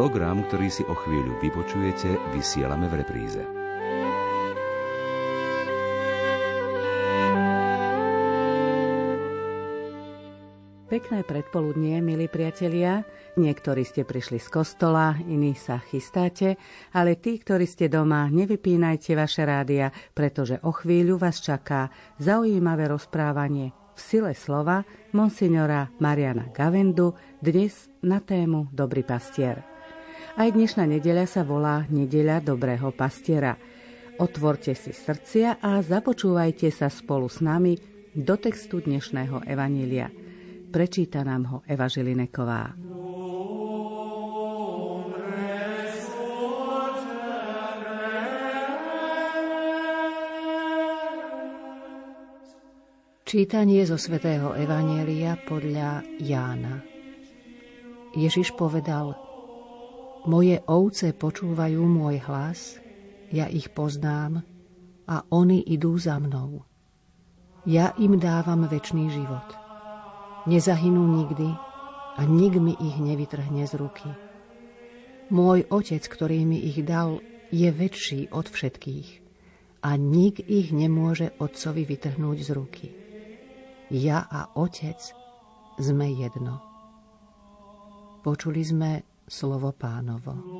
Program, ktorý si o chvíľu vypočujete, vysielame v repríze. Pekné predpoludnie, milí priatelia. Niektorí ste prišli z kostola, iní sa chystáte, ale tí, ktorí ste doma, nevypínajte vaše rádia, pretože o chvíľu vás čaká zaujímavé rozprávanie v sile slova monsignora Mariana Gavendu dnes na tému Dobrý pastier. Aj dnešná nedeľa sa volá Nedeľa dobrého pastiera. Otvorte si srdcia a započúvajte sa spolu s nami do textu dnešného evanília – Prečíta nám ho Eva Žilineková. Čítanie zo svätého Evanielia podľa Jána. Ježiš povedal, moje ovce počúvajú môj hlas, ja ich poznám a oni idú za mnou. Ja im dávam väčší život Nezahynú nikdy a nik mi ich nevytrhne z ruky. Môj otec, ktorý mi ich dal, je väčší od všetkých a nik ich nemôže otcovi vytrhnúť z ruky. Ja a otec sme jedno. Počuli sme slovo pánovo.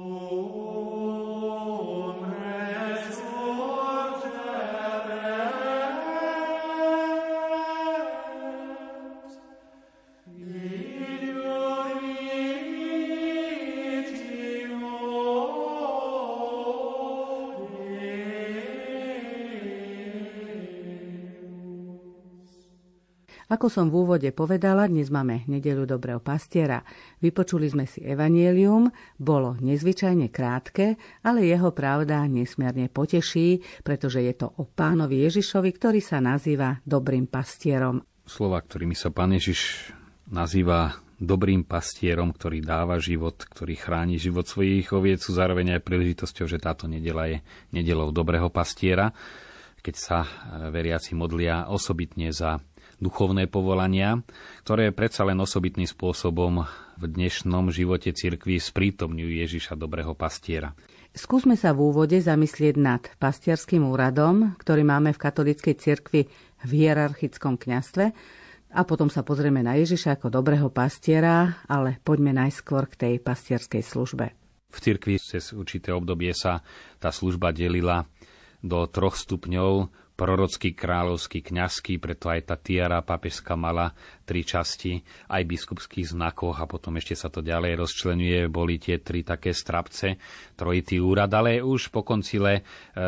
Ako som v úvode povedala, dnes máme nedelu dobrého pastiera. Vypočuli sme si evanielium, bolo nezvyčajne krátke, ale jeho pravda nesmierne poteší, pretože je to o pánovi Ježišovi, ktorý sa nazýva dobrým pastierom. Slova, ktorými sa pán Ježiš nazýva dobrým pastierom, ktorý dáva život, ktorý chráni život svojich oviec, sú zároveň aj príležitosťou, že táto nedela je nedelou dobrého pastiera, keď sa veriaci modlia osobitne za duchovné povolania, ktoré predsa len osobitným spôsobom v dnešnom živote cirkvi sprítomňujú Ježiša dobrého pastiera. Skúsme sa v úvode zamyslieť nad pastierským úradom, ktorý máme v katolíckej cirkvi v hierarchickom kňastve a potom sa pozrieme na Ježiša ako dobrého pastiera, ale poďme najskôr k tej pastierskej službe. V cirkvi cez určité obdobie sa tá služba delila do troch stupňov prorocký, kráľovský, kňazský, preto aj tá tiara papežská mala tri časti, aj biskupských znakoch a potom ešte sa to ďalej rozčlenuje, boli tie tri také strapce, trojitý úrad, ale už po koncile e,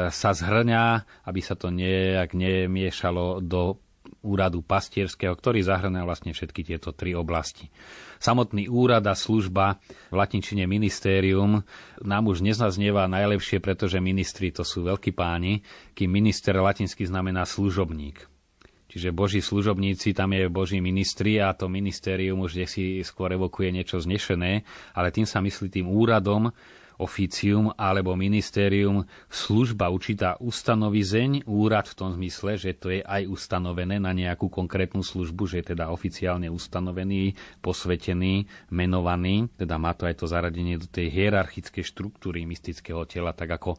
sa zhrňa, aby sa to nejak nemiešalo do úradu pastierského, ktorý zahrňa vlastne všetky tieto tri oblasti. Samotný úrad a služba v latinčine ministérium nám už nezaznieva najlepšie, pretože ministri to sú veľkí páni, kým minister latinsky znamená služobník. Čiže boží služobníci, tam je boží ministri a to ministérium už si skôr evokuje niečo znešené, ale tým sa myslí tým úradom, oficium alebo ministérium, služba určitá ustanovizeň, úrad v tom zmysle, že to je aj ustanovené na nejakú konkrétnu službu, že je teda oficiálne ustanovený, posvetený, menovaný, teda má to aj to zaradenie do tej hierarchickej štruktúry mystického tela, tak ako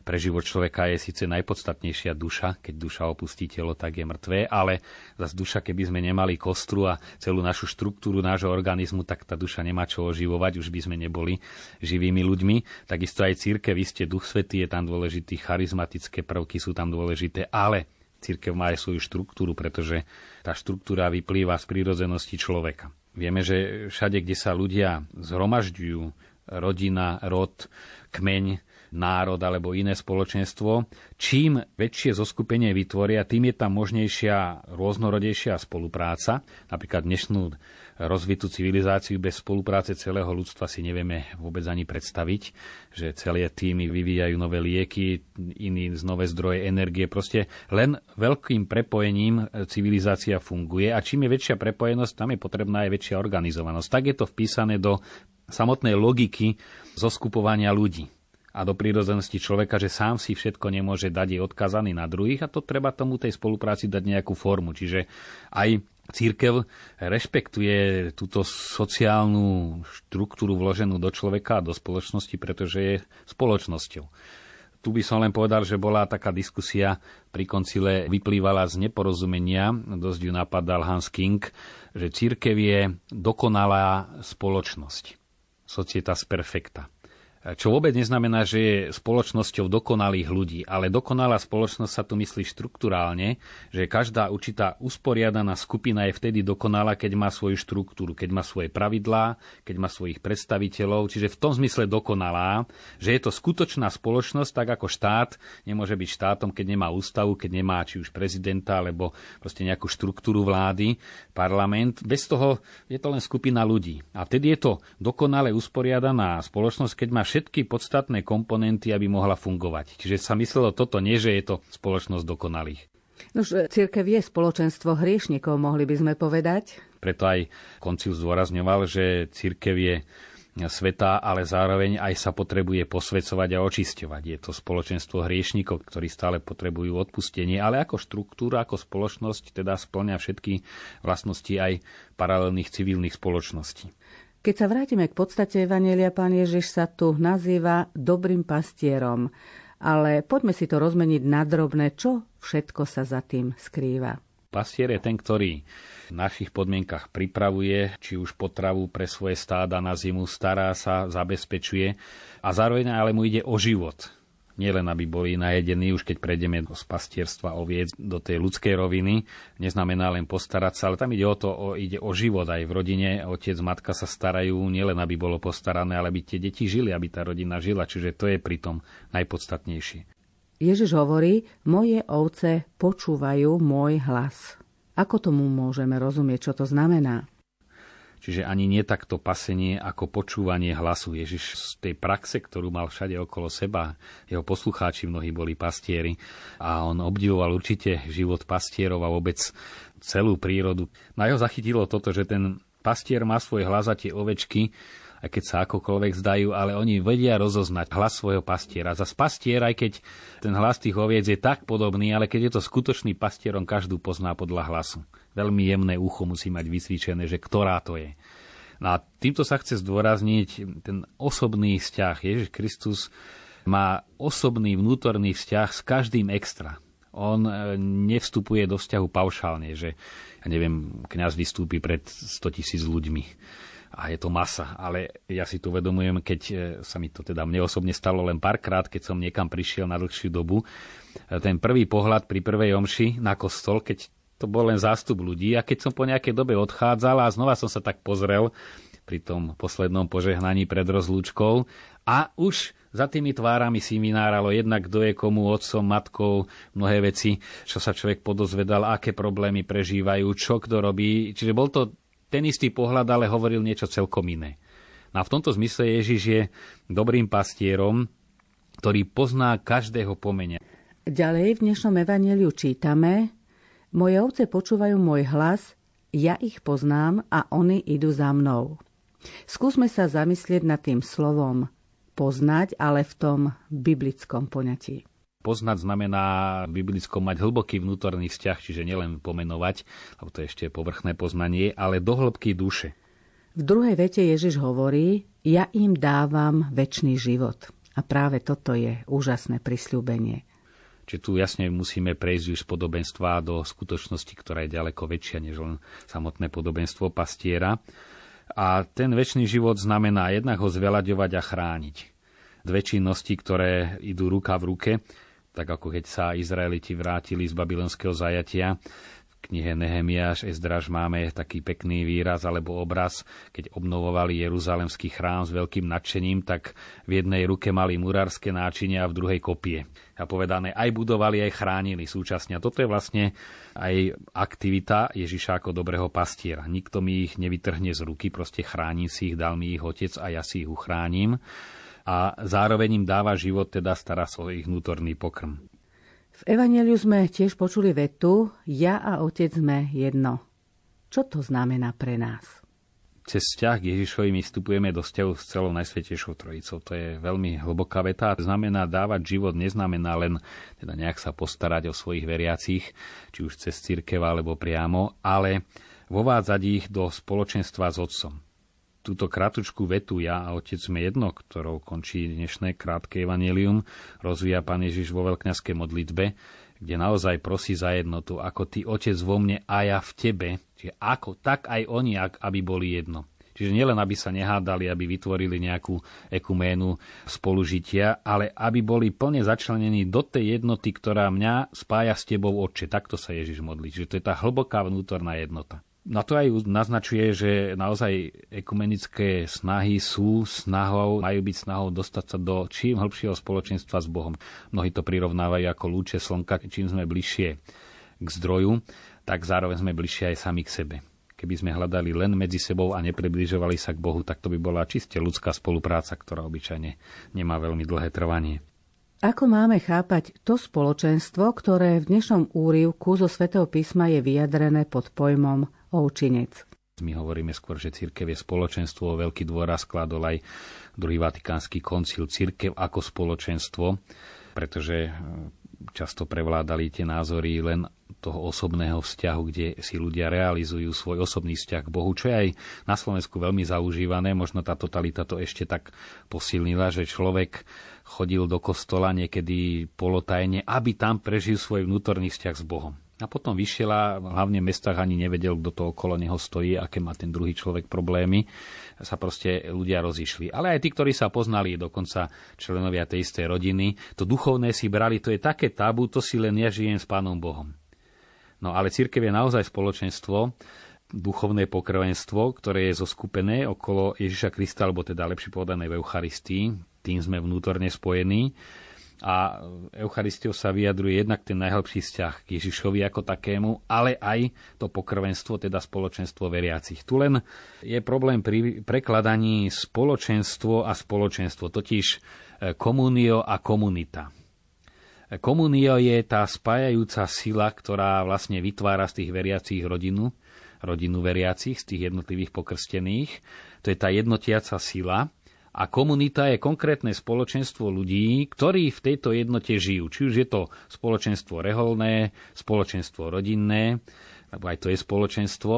pre život človeka je síce najpodstatnejšia duša, keď duša opustí telo, tak je mŕtvé, ale zase duša, keby sme nemali kostru a celú našu štruktúru nášho organizmu, tak tá duša nemá čo oživovať, už by sme neboli živými ľuďmi. Takisto aj církev, vy ste duch svetý, je tam dôležitý, charizmatické prvky sú tam dôležité, ale církev má aj svoju štruktúru, pretože tá štruktúra vyplýva z prírodzenosti človeka. Vieme, že všade, kde sa ľudia zhromažďujú, rodina, rod, kmeň, národ alebo iné spoločenstvo. Čím väčšie zoskupenie vytvoria, tým je tam možnejšia rôznorodejšia spolupráca. Napríklad dnešnú rozvitú civilizáciu bez spolupráce celého ľudstva si nevieme vôbec ani predstaviť, že celé týmy vyvíjajú nové lieky, iní z nové zdroje energie. Proste len veľkým prepojením civilizácia funguje a čím je väčšia prepojenosť, tam je potrebná aj väčšia organizovanosť. Tak je to vpísané do samotnej logiky zoskupovania ľudí a do prírodzenosti človeka, že sám si všetko nemôže dať, je odkazaný na druhých a to treba tomu tej spolupráci dať nejakú formu. Čiže aj Církev rešpektuje túto sociálnu štruktúru vloženú do človeka a do spoločnosti, pretože je spoločnosťou. Tu by som len povedal, že bola taká diskusia pri koncile, vyplývala z neporozumenia, dosť ju napadal Hans King, že církev je dokonalá spoločnosť. Societas perfecta. Čo vôbec neznamená, že je spoločnosťou dokonalých ľudí, ale dokonalá spoločnosť sa tu myslí štruktúrálne, že každá určitá usporiadaná skupina je vtedy dokonalá, keď má svoju štruktúru, keď má svoje pravidlá, keď má svojich predstaviteľov, čiže v tom zmysle dokonalá, že je to skutočná spoločnosť, tak ako štát nemôže byť štátom, keď nemá ústavu, keď nemá či už prezidenta, alebo proste nejakú štruktúru vlády, parlament. Bez toho je to len skupina ľudí. A vtedy je to dokonale usporiadaná spoločnosť, keď má všetky podstatné komponenty, aby mohla fungovať. Čiže sa myslelo toto nie, že je to spoločnosť dokonalých. Nož, církev je spoločenstvo hriešnikov, mohli by sme povedať. Preto aj koncil zdôrazňoval, že církev je sveta, ale zároveň aj sa potrebuje posvedcovať a očisťovať. Je to spoločenstvo hriešnikov, ktorí stále potrebujú odpustenie, ale ako štruktúra, ako spoločnosť teda splňa všetky vlastnosti aj paralelných civilných spoločností. Keď sa vrátime k podstate Evanelia, pán Ježiš sa tu nazýva dobrým pastierom. Ale poďme si to rozmeniť na drobné, čo všetko sa za tým skrýva. Pastier je ten, ktorý v našich podmienkach pripravuje, či už potravu pre svoje stáda na zimu, stará sa, zabezpečuje a zároveň ale mu ide o život nielen aby boli najedení, už keď prejdeme z pastierstva oviec do tej ľudskej roviny, neznamená len postarať sa, ale tam ide o to, o, ide o život aj v rodine. Otec, matka sa starajú nielen, aby bolo postarané, ale aby tie deti žili, aby tá rodina žila, čiže to je pritom najpodstatnejšie. Ježiš hovorí, moje ovce počúvajú môj hlas. Ako tomu môžeme rozumieť, čo to znamená? Čiže ani nie takto pasenie ako počúvanie hlasu. Ježiš z tej praxe, ktorú mal všade okolo seba, jeho poslucháči mnohí boli pastieri a on obdivoval určite život pastierov a vôbec celú prírodu. Na jeho zachytilo toto, že ten pastier má svoj hlas a tie ovečky aj keď sa akokoľvek zdajú, ale oni vedia rozoznať hlas svojho pastiera. Za pastier, aj keď ten hlas tých oviec je tak podobný, ale keď je to skutočný pastier, on každú pozná podľa hlasu. Veľmi jemné ucho musí mať vysvíčené, že ktorá to je. No a týmto sa chce zdôrazniť ten osobný vzťah. Ježiš Kristus má osobný vnútorný vzťah s každým extra. On e, nevstupuje do vzťahu paušálne, že ja neviem, kňaz vystúpi pred 100 tisíc ľuďmi a je to masa. Ale ja si to uvedomujem, keď e, sa mi to teda mne osobne stalo len párkrát, keď som niekam prišiel na dlhšiu dobu. E, ten prvý pohľad pri prvej omši na kostol, keď to bol len zástup ľudí a keď som po nejakej dobe odchádzal a znova som sa tak pozrel pri tom poslednom požehnaní pred rozlúčkou a už za tými tvárami si vynáralo jednak, kto je komu otcom, matkou, mnohé veci, čo sa človek podozvedal, aké problémy prežívajú, čo kto robí. Čiže bol to ten istý pohľad, ale hovoril niečo celkom iné. No a v tomto zmysle Ježiš je dobrým pastierom, ktorý pozná každého pomenia. Ďalej v dnešnom evaneliu čítame Moje ovce počúvajú môj hlas, ja ich poznám a oni idú za mnou. Skúsme sa zamyslieť nad tým slovom poznať, ale v tom biblickom poňatí. Poznať znamená v biblickom mať hlboký vnútorný vzťah, čiže nielen pomenovať, lebo to je ešte povrchné poznanie, ale do hĺbky duše. V druhej vete Ježiš hovorí, ja im dávam väčší život. A práve toto je úžasné prisľúbenie. Čiže tu jasne musíme prejsť už z podobenstva do skutočnosti, ktorá je ďaleko väčšia než len samotné podobenstvo pastiera. A ten väčší život znamená jednak ho zveľaďovať a chrániť. Dve činnosti, ktoré idú ruka v ruke, tak ako keď sa Izraeliti vrátili z babylonského zajatia. V knihe Nehemiáš, Ezdraž máme taký pekný výraz alebo obraz, keď obnovovali Jeruzalemský chrám s veľkým nadšením, tak v jednej ruke mali murárske náčinia a v druhej kopie. A povedané, aj budovali, aj chránili súčasne. A toto je vlastne aj aktivita Ježiša ako dobrého pastiera. Nikto mi ich nevytrhne z ruky, proste chráni si ich, dal mi ich otec a ja si ich uchránim a zároveň im dáva život, teda stará sa o ich vnútorný pokrm. V Evangeliu sme tiež počuli vetu Ja a Otec sme jedno. Čo to znamená pre nás? Cez vzťah k Ježišovi my vstupujeme do vzťahu s celou Najsvetejšou Trojicou. To je veľmi hlboká veta. Znamená dávať život, neznamená len teda nejak sa postarať o svojich veriacich, či už cez církev alebo priamo, ale vovádzať ich do spoločenstva s otcom. Túto kratučku vetu ja a otec sme jedno, ktorou končí dnešné krátke evanelium, rozvíja pán Ježiš vo veľkňaskej modlitbe, kde naozaj prosí za jednotu, ako ty, otec vo mne a ja v tebe, čiže ako, tak aj oni, aby boli jedno. Čiže nielen, aby sa nehádali, aby vytvorili nejakú ekuménu spolužitia, ale aby boli plne začlenení do tej jednoty, ktorá mňa spája s tebou, Otče. Takto sa Ježiš modlí. Čiže to je tá hlboká vnútorná jednota. Na to aj naznačuje, že naozaj ekumenické snahy sú snahou, majú byť snahou dostať sa do čím hĺbšieho spoločenstva s Bohom. Mnohí to prirovnávajú ako lúče slnka, čím sme bližšie k zdroju, tak zároveň sme bližšie aj sami k sebe. Keby sme hľadali len medzi sebou a nepribližovali sa k Bohu, tak to by bola čiste ľudská spolupráca, ktorá obyčajne nemá veľmi dlhé trvanie. Ako máme chápať to spoločenstvo, ktoré v dnešnom úrivku zo svätého písma je vyjadrené pod pojmom oučinec? My hovoríme skôr, že církev je spoločenstvo, veľký dôraz skladol aj druhý vatikánsky koncil církev ako spoločenstvo, pretože často prevládali tie názory len toho osobného vzťahu, kde si ľudia realizujú svoj osobný vzťah k Bohu, čo je aj na Slovensku veľmi zaužívané. Možno tá totalita to ešte tak posilnila, že človek chodil do kostola niekedy polotajne, aby tam prežil svoj vnútorný vzťah s Bohom. A potom vyšiel hlavne v mestách ani nevedel, kto to okolo neho stojí, aké má ten druhý človek problémy. Sa proste ľudia rozišli. Ale aj tí, ktorí sa poznali, dokonca členovia tej istej rodiny, to duchovné si brali, to je také tabu, to si len ja žijem s Pánom Bohom. No ale církev je naozaj spoločenstvo, duchovné pokrvenstvo, ktoré je zoskupené okolo Ježiša Krista, alebo teda lepšie povedané v Eucharistii. Tým sme vnútorne spojení a Eucharistiou sa vyjadruje jednak ten najhlbší vzťah k Ježišovi ako takému, ale aj to pokrvenstvo, teda spoločenstvo veriacich. Tu len je problém pri prekladaní spoločenstvo a spoločenstvo, totiž e, komunio a komunita. Komunio je tá spájajúca sila, ktorá vlastne vytvára z tých veriacich rodinu, rodinu veriacich, z tých jednotlivých pokrstených. To je tá jednotiaca sila, a komunita je konkrétne spoločenstvo ľudí, ktorí v tejto jednote žijú. Či už je to spoločenstvo reholné, spoločenstvo rodinné, lebo aj to je spoločenstvo,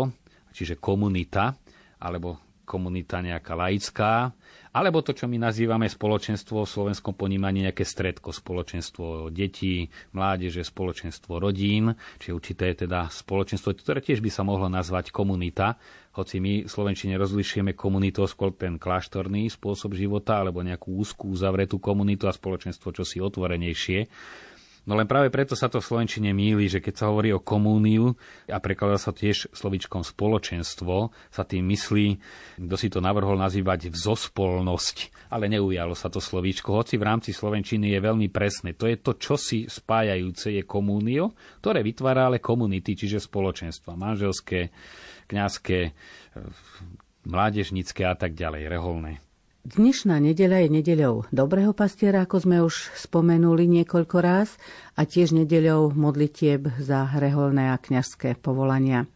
čiže komunita, alebo komunita nejaká laická, alebo to, čo my nazývame spoločenstvo v slovenskom ponímaní nejaké stredko, spoločenstvo detí, mládeže, spoločenstvo rodín, či určité teda spoločenstvo, ktoré tiež by sa mohlo nazvať komunita, hoci my v Slovenčine rozlišujeme komunitu skôr ten kláštorný spôsob života, alebo nejakú úzkú uzavretú komunitu a spoločenstvo čosi otvorenejšie. No len práve preto sa to v Slovenčine míli, že keď sa hovorí o komúniu a prekladá sa tiež slovičkom spoločenstvo, sa tým myslí, kto si to navrhol nazývať vzospolnosť, ale neujalo sa to slovíčko, hoci v rámci Slovenčiny je veľmi presné. To je to, čo si spájajúce je komúnio, ktoré vytvára ale komunity, čiže spoločenstva, manželské, kňazské, mládežnické a tak ďalej, reholné. Dnešná nedeľa je nedeľou Dobrého pastiera, ako sme už spomenuli niekoľko ráz, a tiež nedeľou modlitieb za reholné a kňažské povolania.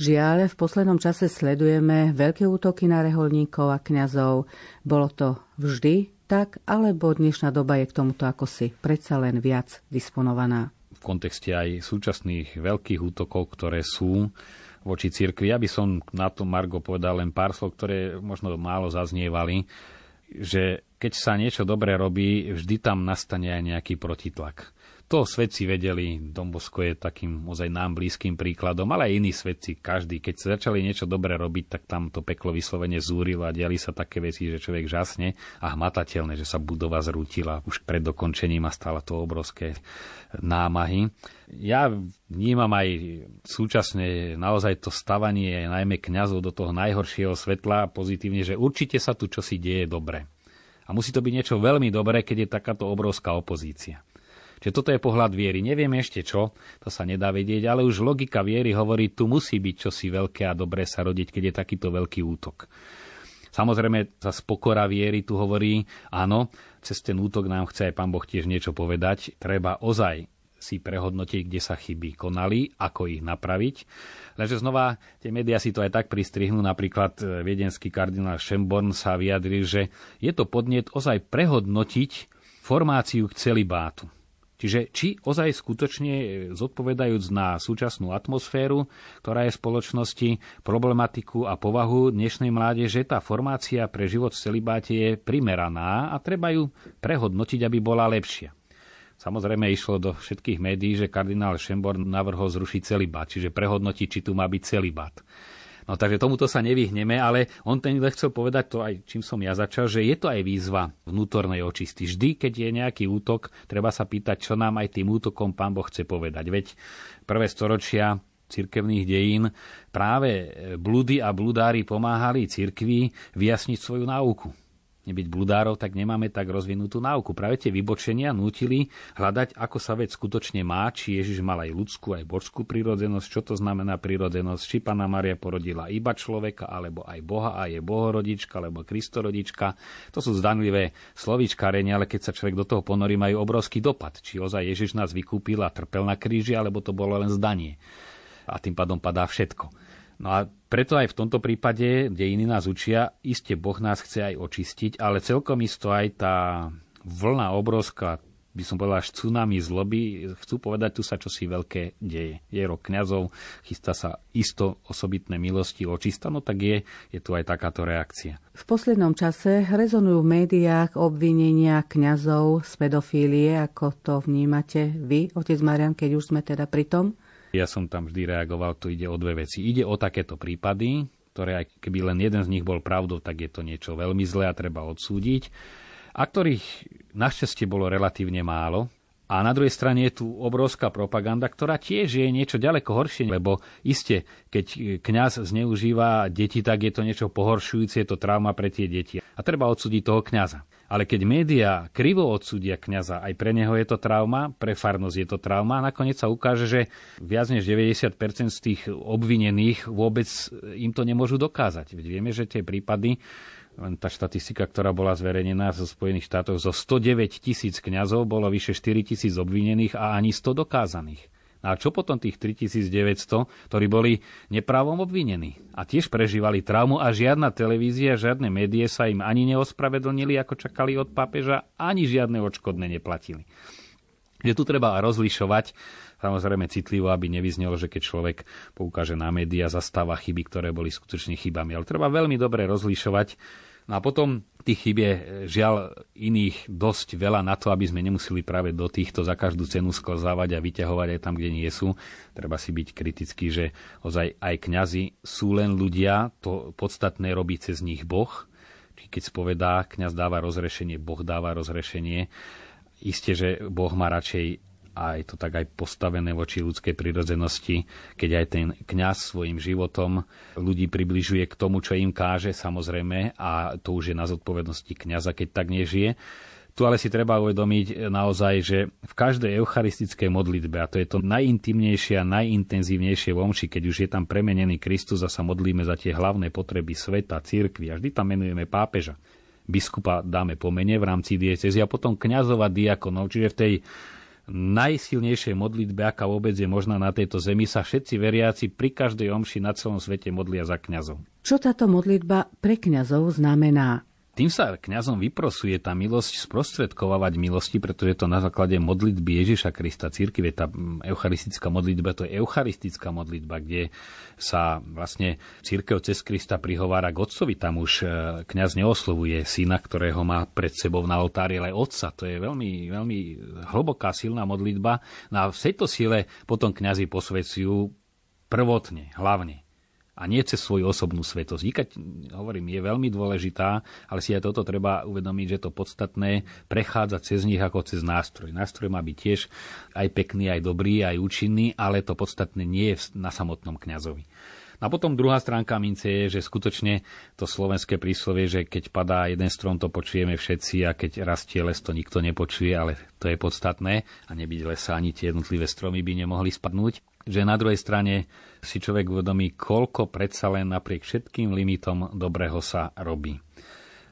Žiaľ, v poslednom čase sledujeme veľké útoky na reholníkov a kňazov. Bolo to vždy tak, alebo dnešná doba je k tomuto ako si predsa len viac disponovaná? V kontexte aj súčasných veľkých útokov, ktoré sú, voči cirkvi. Ja by som na to, Margo, povedal len pár slov, ktoré možno málo zaznievali, že keď sa niečo dobre robí, vždy tam nastane aj nejaký protitlak. To svedci vedeli, Dombosko je takým ozaj nám blízkym príkladom, ale aj iní svedci, každý. Keď sa začali niečo dobre robiť, tak tam to peklo vyslovene zúrilo a diali sa také veci, že človek žasne a hmatateľné, že sa budova zrútila už pred dokončením a stala to obrovské námahy. Ja vnímam aj súčasne naozaj to stavanie najmä kňazov do toho najhoršieho svetla pozitívne, že určite sa tu čosi deje dobre. A musí to byť niečo veľmi dobré, keď je takáto obrovská opozícia. Čiže toto je pohľad viery. Neviem ešte čo, to sa nedá vedieť, ale už logika viery hovorí, tu musí byť čosi veľké a dobré sa rodiť, keď je takýto veľký útok. Samozrejme, sa spokora viery tu hovorí, áno, cez ten útok nám chce aj Pán Boh tiež niečo povedať. Treba ozaj si prehodnotiť, kde sa chyby konali, ako ich napraviť. Lenže znova tie médiá si to aj tak pristrihnú. Napríklad e, viedenský kardinál Schemborn sa vyjadril, že je to podnet ozaj prehodnotiť formáciu k celibátu. Čiže či ozaj skutočne zodpovedajúc na súčasnú atmosféru, ktorá je v spoločnosti, problematiku a povahu dnešnej mládeže, tá formácia pre život v celibáte je primeraná a treba ju prehodnotiť, aby bola lepšia. Samozrejme išlo do všetkých médií, že kardinál Šembor navrhol zrušiť celibát, čiže prehodnotiť, či tu má byť celibát. No takže tomuto sa nevyhneme, ale on ten chcel povedať to aj, čím som ja začal, že je to aj výzva vnútornej očisty. Vždy, keď je nejaký útok, treba sa pýtať, čo nám aj tým útokom pán Boh chce povedať. Veď prvé storočia cirkevných dejín práve blúdy a blúdári pomáhali cirkvi vyjasniť svoju náuku nebyť bludárov, tak nemáme tak rozvinutú náuku. Práve tie vybočenia nútili hľadať, ako sa vec skutočne má, či Ježiš mal aj ľudskú, aj božskú prírodzenosť, čo to znamená prírodzenosť, či Pana Maria porodila iba človeka, alebo aj Boha a je Bohorodička, alebo Kristorodička. To sú zdanlivé slovíčkarenia, ale keď sa človek do toho ponorí, majú obrovský dopad. Či ozaj Ježiš nás vykúpil a trpel na kríži, alebo to bolo len zdanie. A tým pádom padá všetko. No a preto aj v tomto prípade, kde iní nás učia, iste Boh nás chce aj očistiť, ale celkom isto aj tá vlna obrovská, by som povedal až tsunami zloby, chcú povedať, tu sa čosi veľké deje. Je rok kňazov, chystá sa isto osobitné milosti očista, no tak je, je tu aj takáto reakcia. V poslednom čase rezonujú v médiách obvinenia kňazov z pedofílie, ako to vnímate vy, otec Marian, keď už sme teda pri tom? Ja som tam vždy reagoval, tu ide o dve veci. Ide o takéto prípady, ktoré aj keby len jeden z nich bol pravdou, tak je to niečo veľmi zlé a treba odsúdiť, a ktorých našťastie bolo relatívne málo. A na druhej strane je tu obrovská propaganda, ktorá tiež je niečo ďaleko horšie, lebo iste, keď kňaz zneužíva deti, tak je to niečo pohoršujúce, je to trauma pre tie deti. A treba odsúdiť toho kňaza. Ale keď médiá krivo odsúdia kňaza, aj pre neho je to trauma, pre farnosť je to trauma a nakoniec sa ukáže, že viac než 90% z tých obvinených vôbec im to nemôžu dokázať. Veď vieme, že tie prípady len tá štatistika, ktorá bola zverejnená zo Spojených štátov, zo 109 tisíc kňazov bolo vyše 4 tisíc obvinených a ani 100 dokázaných. A čo potom tých 3900, ktorí boli neprávom obvinení a tiež prežívali traumu a žiadna televízia, žiadne médiá sa im ani neospravedlnili, ako čakali od pápeža, ani žiadne odškodné neplatili. Že tu treba rozlišovať, samozrejme citlivo, aby nevyznelo, že keď človek poukáže na médiá, zastáva chyby, ktoré boli skutočne chybami. Ale treba veľmi dobre rozlišovať, No a potom tých chyb je žiaľ iných dosť veľa na to, aby sme nemuseli práve do týchto za každú cenu sklzávať a vyťahovať aj tam, kde nie sú. Treba si byť kritický, že ozaj aj kňazi sú len ľudia, to podstatné robí cez nich Boh. Či keď spovedá, kňaz dáva rozrešenie, Boh dáva rozrešenie. Isté, že Boh má radšej a je to tak aj postavené voči ľudskej prirodzenosti, keď aj ten kňaz svojim životom ľudí približuje k tomu, čo im káže, samozrejme, a to už je na zodpovednosti kňaza, keď tak nežije. Tu ale si treba uvedomiť naozaj, že v každej eucharistickej modlitbe, a to je to najintimnejšie a najintenzívnejšie v omši, keď už je tam premenený Kristus a sa modlíme za tie hlavné potreby sveta, církvy a vždy tam menujeme pápeža. Biskupa dáme pomene v rámci diecezy a potom kňazova diakonov, čiže v tej najsilnejšej modlitbe, aká vôbec je možná na tejto zemi, sa všetci veriaci pri každej omši na celom svete modlia za kňazov. Čo táto modlitba pre kňazov znamená? Tým sa kňazom vyprosuje tá milosť sprostredkovávať milosti, pretože to na základe modlitby Ježiša Krista. Církev je tá eucharistická modlitba, to je eucharistická modlitba, kde sa vlastne církev cez Krista prihovára k otcovi. Tam už e, kňaz neoslovuje syna, ktorého má pred sebou na oltári, ale otca. To je veľmi, veľmi hlboká, silná modlitba. No a v tejto sile potom kňazi posvecujú prvotne, hlavne a nie cez svoju osobnú svetosť. Díkať, hovorím, je veľmi dôležitá, ale si aj toto treba uvedomiť, že to podstatné prechádza cez nich ako cez nástroj. Nástroj má byť tiež aj pekný, aj dobrý, aj účinný, ale to podstatné nie je na samotnom kňazovi. A potom druhá stránka mince je, že skutočne to slovenské príslovie, že keď padá jeden strom, to počujeme všetci a keď rastie les, to nikto nepočuje, ale to je podstatné a nebyť lesa ani tie jednotlivé stromy by nemohli spadnúť. Že na druhej strane si človek uvedomí, koľko predsa len napriek všetkým limitom dobrého sa robí.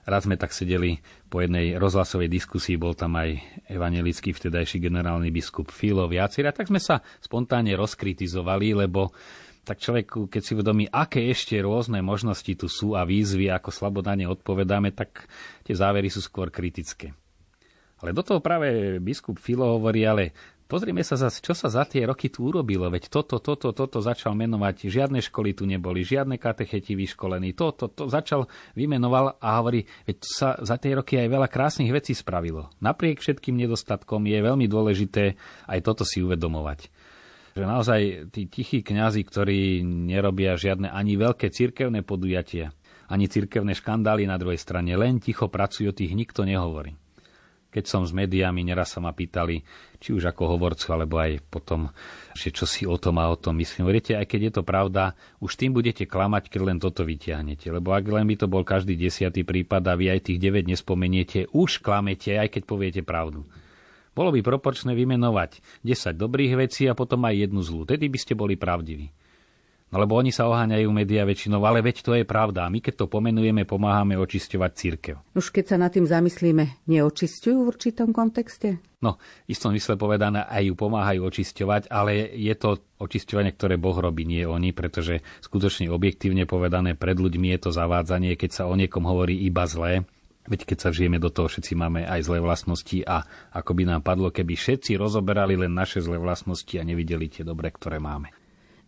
Raz sme tak sedeli po jednej rozhlasovej diskusii, bol tam aj evangelický vtedajší generálny biskup Filo Viacira, tak sme sa spontánne rozkritizovali, lebo tak človek, keď si uvedomí, aké ešte rôzne možnosti tu sú a výzvy, ako slabodane odpovedáme, tak tie závery sú skôr kritické. Ale do toho práve biskup Filo hovorí, ale Pozrime sa zase, čo sa za tie roky tu urobilo. Veď toto, toto, toto začal menovať. Žiadne školy tu neboli, žiadne katecheti vyškolení. Toto, to, začal, vymenoval a hovorí, veď sa za tie roky aj veľa krásnych vecí spravilo. Napriek všetkým nedostatkom je veľmi dôležité aj toto si uvedomovať. Že naozaj tí tichí kňazi, ktorí nerobia žiadne ani veľké cirkevné podujatia, ani cirkevné škandály na druhej strane, len ticho pracujú, tých nikto nehovorí. Keď som s médiami, neraz sa ma pýtali, či už ako hovorcu, alebo aj potom, že čo si o tom a o tom myslím. Viete, aj keď je to pravda, už tým budete klamať, keď len toto vyťahnete. Lebo ak len by to bol každý desiatý prípad a vy aj tých 9 nespomeniete, už klamete, aj keď poviete pravdu. Bolo by proporčné vymenovať 10 dobrých vecí a potom aj jednu zlú. Tedy by ste boli pravdiví. No lebo oni sa oháňajú médiá väčšinou, ale veď to je pravda. A my keď to pomenujeme, pomáhame očisťovať církev. Už keď sa nad tým zamyslíme, neočistujú v určitom kontexte? No, istom mysle povedané, aj ju pomáhajú očisťovať, ale je to očisťovanie, ktoré Boh robí, nie oni, pretože skutočne objektívne povedané pred ľuďmi je to zavádzanie, keď sa o niekom hovorí iba zlé, Veď keď sa žijeme do toho, všetci máme aj zlé vlastnosti a ako by nám padlo, keby všetci rozoberali len naše zlé vlastnosti a nevideli tie dobré, ktoré máme.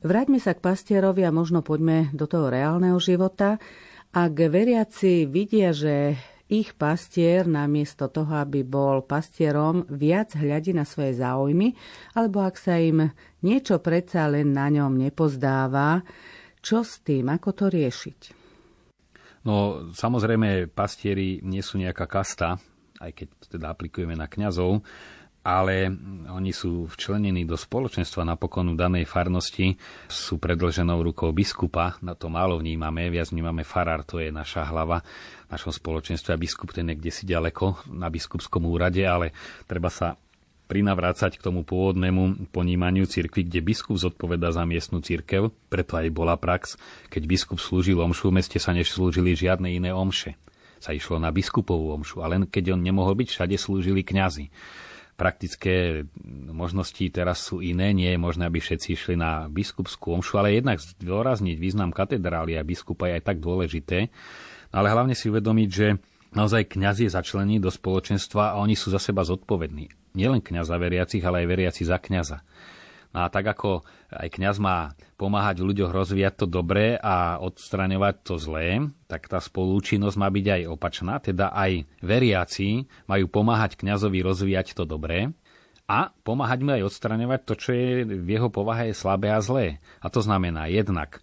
Vráťme sa k pastierovi a možno poďme do toho reálneho života. Ak veriaci vidia, že ich pastier namiesto toho, aby bol pastierom, viac hľadí na svoje záujmy, alebo ak sa im niečo predsa len na ňom nepozdáva, čo s tým, ako to riešiť? No, samozrejme, pastieri nie sú nejaká kasta, aj keď teda aplikujeme na kňazov, ale oni sú včlenení do spoločenstva napokon v danej farnosti, sú predlženou rukou biskupa, na to málo vnímame, viac vnímame farár, to je naša hlava v našom spoločenstve a biskup ten je si ďaleko na biskupskom úrade, ale treba sa prinavrácať k tomu pôvodnému ponímaniu cirkvi, kde biskup zodpoveda za miestnu cirkev, preto aj bola prax, keď biskup slúžil omšu, v meste sa neslúžili žiadne iné omše. Sa išlo na biskupovú omšu, ale keď on nemohol byť, všade slúžili kňazi praktické možnosti teraz sú iné. Nie je možné, aby všetci išli na biskupskú omšu, ale jednak zdôrazniť význam katedrály a biskupa je aj tak dôležité. Ale hlavne si uvedomiť, že naozaj kňaz je začlený do spoločenstva a oni sú za seba zodpovední. Nielen kňaza veriacich, ale aj veriaci za kňaza. No a tak ako aj kňaz má pomáhať v ľuďoch rozvíjať to dobré a odstraňovať to zlé, tak tá spolúčinnosť má byť aj opačná, teda aj veriaci majú pomáhať kňazovi rozvíjať to dobré a pomáhať mu aj odstraňovať to, čo je v jeho povahe slabé a zlé. A to znamená jednak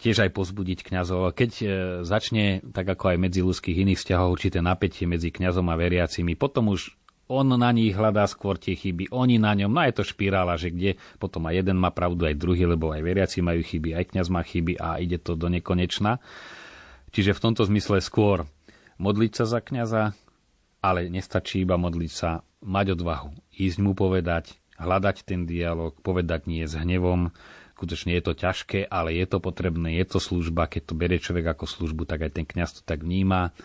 tiež aj pozbudiť kňazov. Keď e, začne, tak ako aj medzi ľudských iných vzťahov, určité napätie medzi kňazom a veriacimi, potom už on na nich hľadá skôr tie chyby, oni na ňom, no je to špirála, že kde potom aj jeden má pravdu, aj druhý, lebo aj veriaci majú chyby, aj kňaz má chyby a ide to do nekonečna. Čiže v tomto zmysle skôr modliť sa za kňaza, ale nestačí iba modliť sa, mať odvahu, ísť mu povedať, hľadať ten dialog, povedať nie s hnevom, skutočne je to ťažké, ale je to potrebné, je to služba, keď to berie človek ako službu, tak aj ten kňaz to tak vníma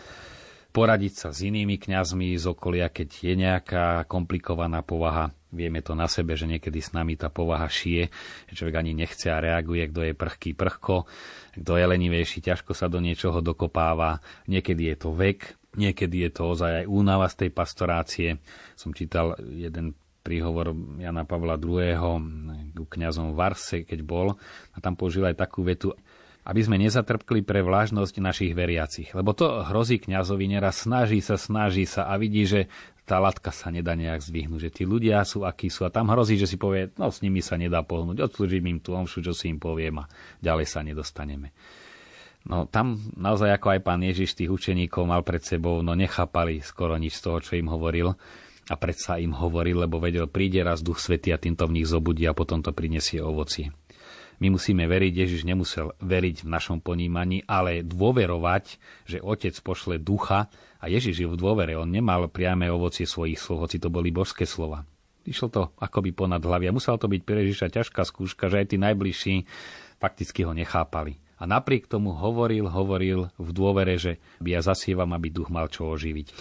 poradiť sa s inými kňazmi z okolia, keď je nejaká komplikovaná povaha. Vieme to na sebe, že niekedy s nami tá povaha šije, že človek ani nechce a reaguje, kto je prchký prchko, kto je lenivejší, ťažko sa do niečoho dokopáva. Niekedy je to vek, niekedy je to ozaj aj únava z tej pastorácie. Som čítal jeden príhovor Jana Pavla II. k kňazom Varse, keď bol, a tam použil aj takú vetu, aby sme nezatrpkli pre vlážnosť našich veriacich. Lebo to hrozí kňazovi, neraz snaží sa, snaží sa a vidí, že tá latka sa nedá nejak zdvihnúť, že tí ľudia sú akí sú a tam hrozí, že si povie, no s nimi sa nedá pohnúť, odslúžim im tú omšu, čo si im poviem a ďalej sa nedostaneme. No tam naozaj ako aj pán Ježiš tých učeníkov mal pred sebou, no nechápali skoro nič z toho, čo im hovoril a predsa im hovoril, lebo vedel, príde raz Duch Svety a týmto v nich zobudí a potom to prinesie ovocie. My musíme veriť, Ježiš nemusel veriť v našom ponímaní, ale dôverovať, že Otec pošle ducha a Ježiš je v dôvere. On nemal priame ovocie svojich slov, hoci to boli božské slova. Išlo to akoby ponad hlavy a musela to byť pre Ježiša ťažká skúška, že aj tí najbližší fakticky ho nechápali. A napriek tomu hovoril, hovoril v dôvere, že ja zasievam, aby duch mal čo oživiť.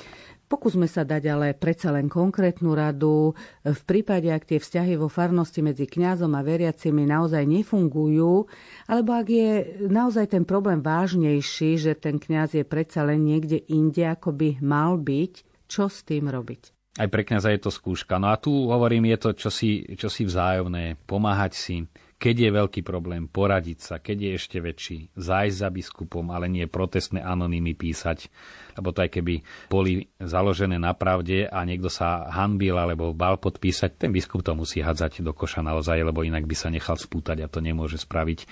Pokúsme sa dať ale predsa len konkrétnu radu. V prípade, ak tie vzťahy vo farnosti medzi kňazom a veriacimi naozaj nefungujú, alebo ak je naozaj ten problém vážnejší, že ten kňaz je predsa len niekde inde, ako by mal byť, čo s tým robiť? aj pre kniaza je to skúška. No a tu hovorím, je to čosi, čosi vzájomné, pomáhať si, keď je veľký problém, poradiť sa, keď je ešte väčší, zájsť za biskupom, ale nie protestné anonýmy písať, lebo to aj keby boli založené na pravde a niekto sa hanbil alebo bal podpísať, ten biskup to musí hádzať do koša naozaj, lebo inak by sa nechal spútať a to nemôže spraviť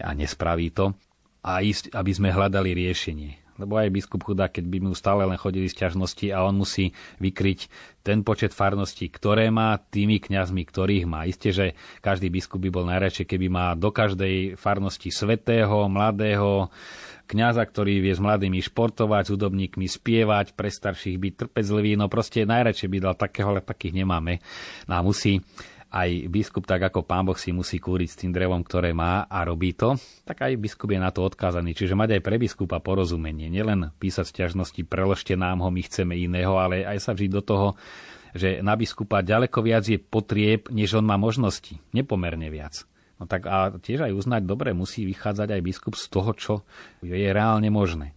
a nespraví to. A ísť, aby sme hľadali riešenie lebo aj biskup chudá, keď by mu stále len chodili z ťažnosti a on musí vykryť ten počet farností, ktoré má tými kňazmi, ktorých má. Isté, že každý biskup by bol najradšej, keby má do každej farnosti svetého, mladého, kňaza, ktorý vie s mladými športovať, s hudobníkmi spievať, pre starších byť trpezlivý, no proste najradšej by dal takého, ale takých nemáme. No a musí aj biskup, tak ako pán Boh si musí kúriť s tým drevom, ktoré má a robí to, tak aj biskup je na to odkázaný. Čiže mať aj pre biskupa porozumenie. Nielen písať stiažnosti, preložte nám ho, my chceme iného, ale aj sa vžiť do toho, že na biskupa ďaleko viac je potrieb, než on má možnosti. Nepomerne viac. No tak a tiež aj uznať, dobre, musí vychádzať aj biskup z toho, čo je reálne možné.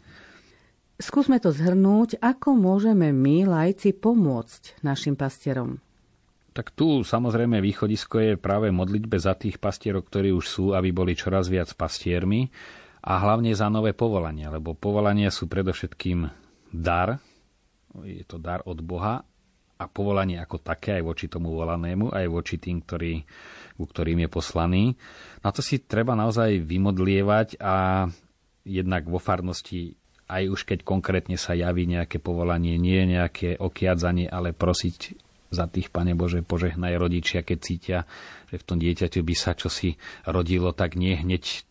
Skúsme to zhrnúť, ako môžeme my, lajci, pomôcť našim pastierom. Tak tu samozrejme východisko je práve modlitbe za tých pastierov, ktorí už sú, aby boli čoraz viac pastiermi a hlavne za nové povolania, lebo povolania sú predovšetkým dar, je to dar od Boha a povolanie ako také aj voči tomu volanému, aj voči tým, ktorý, ku ktorým je poslaný. Na to si treba naozaj vymodlievať a jednak vo farnosti aj už keď konkrétne sa javí nejaké povolanie, nie nejaké okiadzanie, ale prosiť za tých, Pane Bože, požehnaj rodičia, keď cítia, že v tom dieťaťu by sa čosi rodilo, tak nie hneď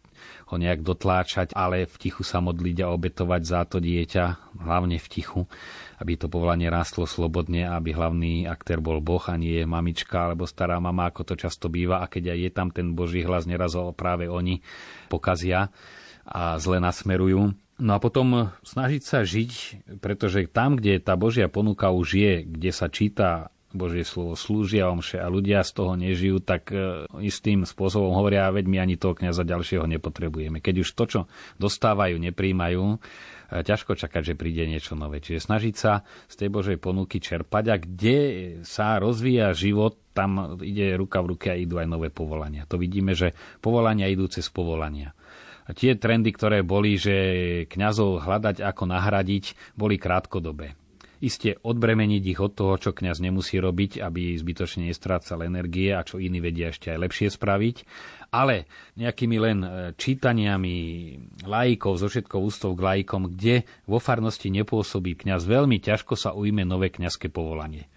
ho nejak dotláčať, ale v tichu sa modliť a obetovať za to dieťa, hlavne v tichu, aby to povolanie rástlo slobodne aby hlavný aktér bol Boh a nie mamička alebo stará mama, ako to často býva. A keď aj je tam ten Boží hlas, neraz ho práve oni pokazia a zle nasmerujú. No a potom snažiť sa žiť, pretože tam, kde tá Božia ponuka už je, kde sa číta Božie slovo slúžia omše a ľudia z toho nežijú, tak e, istým spôsobom hovoria, veď my ani toho kniaza ďalšieho nepotrebujeme. Keď už to, čo dostávajú, nepríjmajú, e, ťažko čakať, že príde niečo nové. Čiže snažiť sa z tej Božej ponuky čerpať a kde sa rozvíja život, tam ide ruka v ruke a idú aj nové povolania. To vidíme, že povolania idú cez povolania. A tie trendy, ktoré boli, že kňazov hľadať ako nahradiť, boli krátkodobé Isté odbremeniť ich od toho, čo kňaz nemusí robiť, aby zbytočne nestrácal energie a čo iní vedia ešte aj lepšie spraviť. Ale nejakými len e, čítaniami laikov, zo všetkou ústov k laikom, kde vo farnosti nepôsobí kňaz, veľmi ťažko sa ujme nové kňazské povolanie.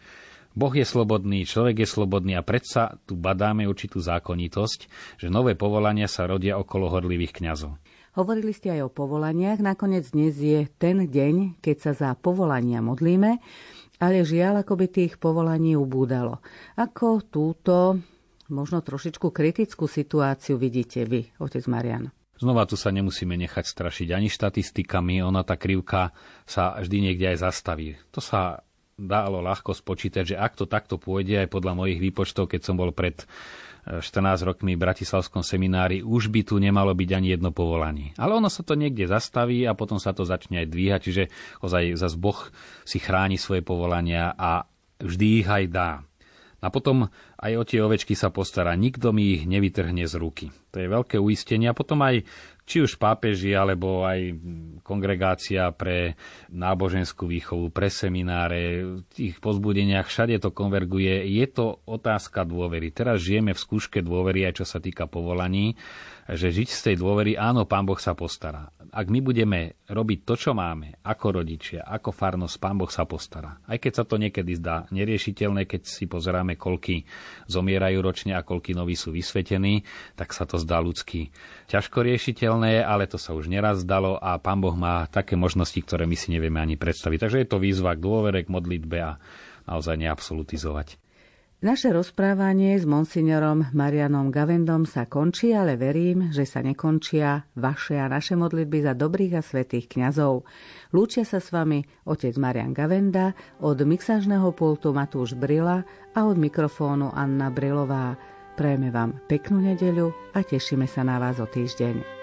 Boh je slobodný, človek je slobodný a predsa tu badáme určitú zákonitosť, že nové povolania sa rodia okolo horlivých kňazov. Hovorili ste aj o povolaniach. Nakoniec dnes je ten deň, keď sa za povolania modlíme, ale žiaľ, ako by tých povolaní ubúdalo. Ako túto možno trošičku kritickú situáciu vidíte vy, otec Marian? Znova tu sa nemusíme nechať strašiť ani štatistikami, ona tá krivka sa vždy niekde aj zastaví. To sa dalo ľahko spočítať, že ak to takto pôjde aj podľa mojich výpočtov, keď som bol pred 14 rokmi v Bratislavskom seminári, už by tu nemalo byť ani jedno povolanie. Ale ono sa to niekde zastaví a potom sa to začne aj dvíhať, čiže ozaj zase Boh si chráni svoje povolania a vždy ich aj dá. A potom aj o tie ovečky sa postará. Nikto mi ich nevytrhne z ruky. To je veľké uistenie. A potom aj či už pápeži, alebo aj kongregácia pre náboženskú výchovu, pre semináre, v tých pozbudeniach, všade to konverguje. Je to otázka dôvery. Teraz žijeme v skúške dôvery, aj čo sa týka povolaní, že žiť z tej dôvery, áno, Pán Boh sa postará. Ak my budeme robiť to, čo máme, ako rodičia, ako farnosť, Pán Boh sa postará. Aj keď sa to niekedy zdá neriešiteľné, keď si pozeráme, koľky zomierajú ročne a koľky noví sú vysvetení, tak sa to zdá ľudský ťažko riešiteľné, ale to sa už neraz zdalo a Pán Boh má také možnosti, ktoré my si nevieme ani predstaviť. Takže je to výzva k dôvere, k modlitbe a naozaj neabsolutizovať. Naše rozprávanie s monsignorom Marianom Gavendom sa končí, ale verím, že sa nekončia vaše a naše modlitby za dobrých a svetých kňazov. Lúčia sa s vami otec Marian Gavenda, od mixážneho pultu Matúš Brila a od mikrofónu Anna Brilová. Prajeme vám peknú nedeľu a tešíme sa na vás o týždeň.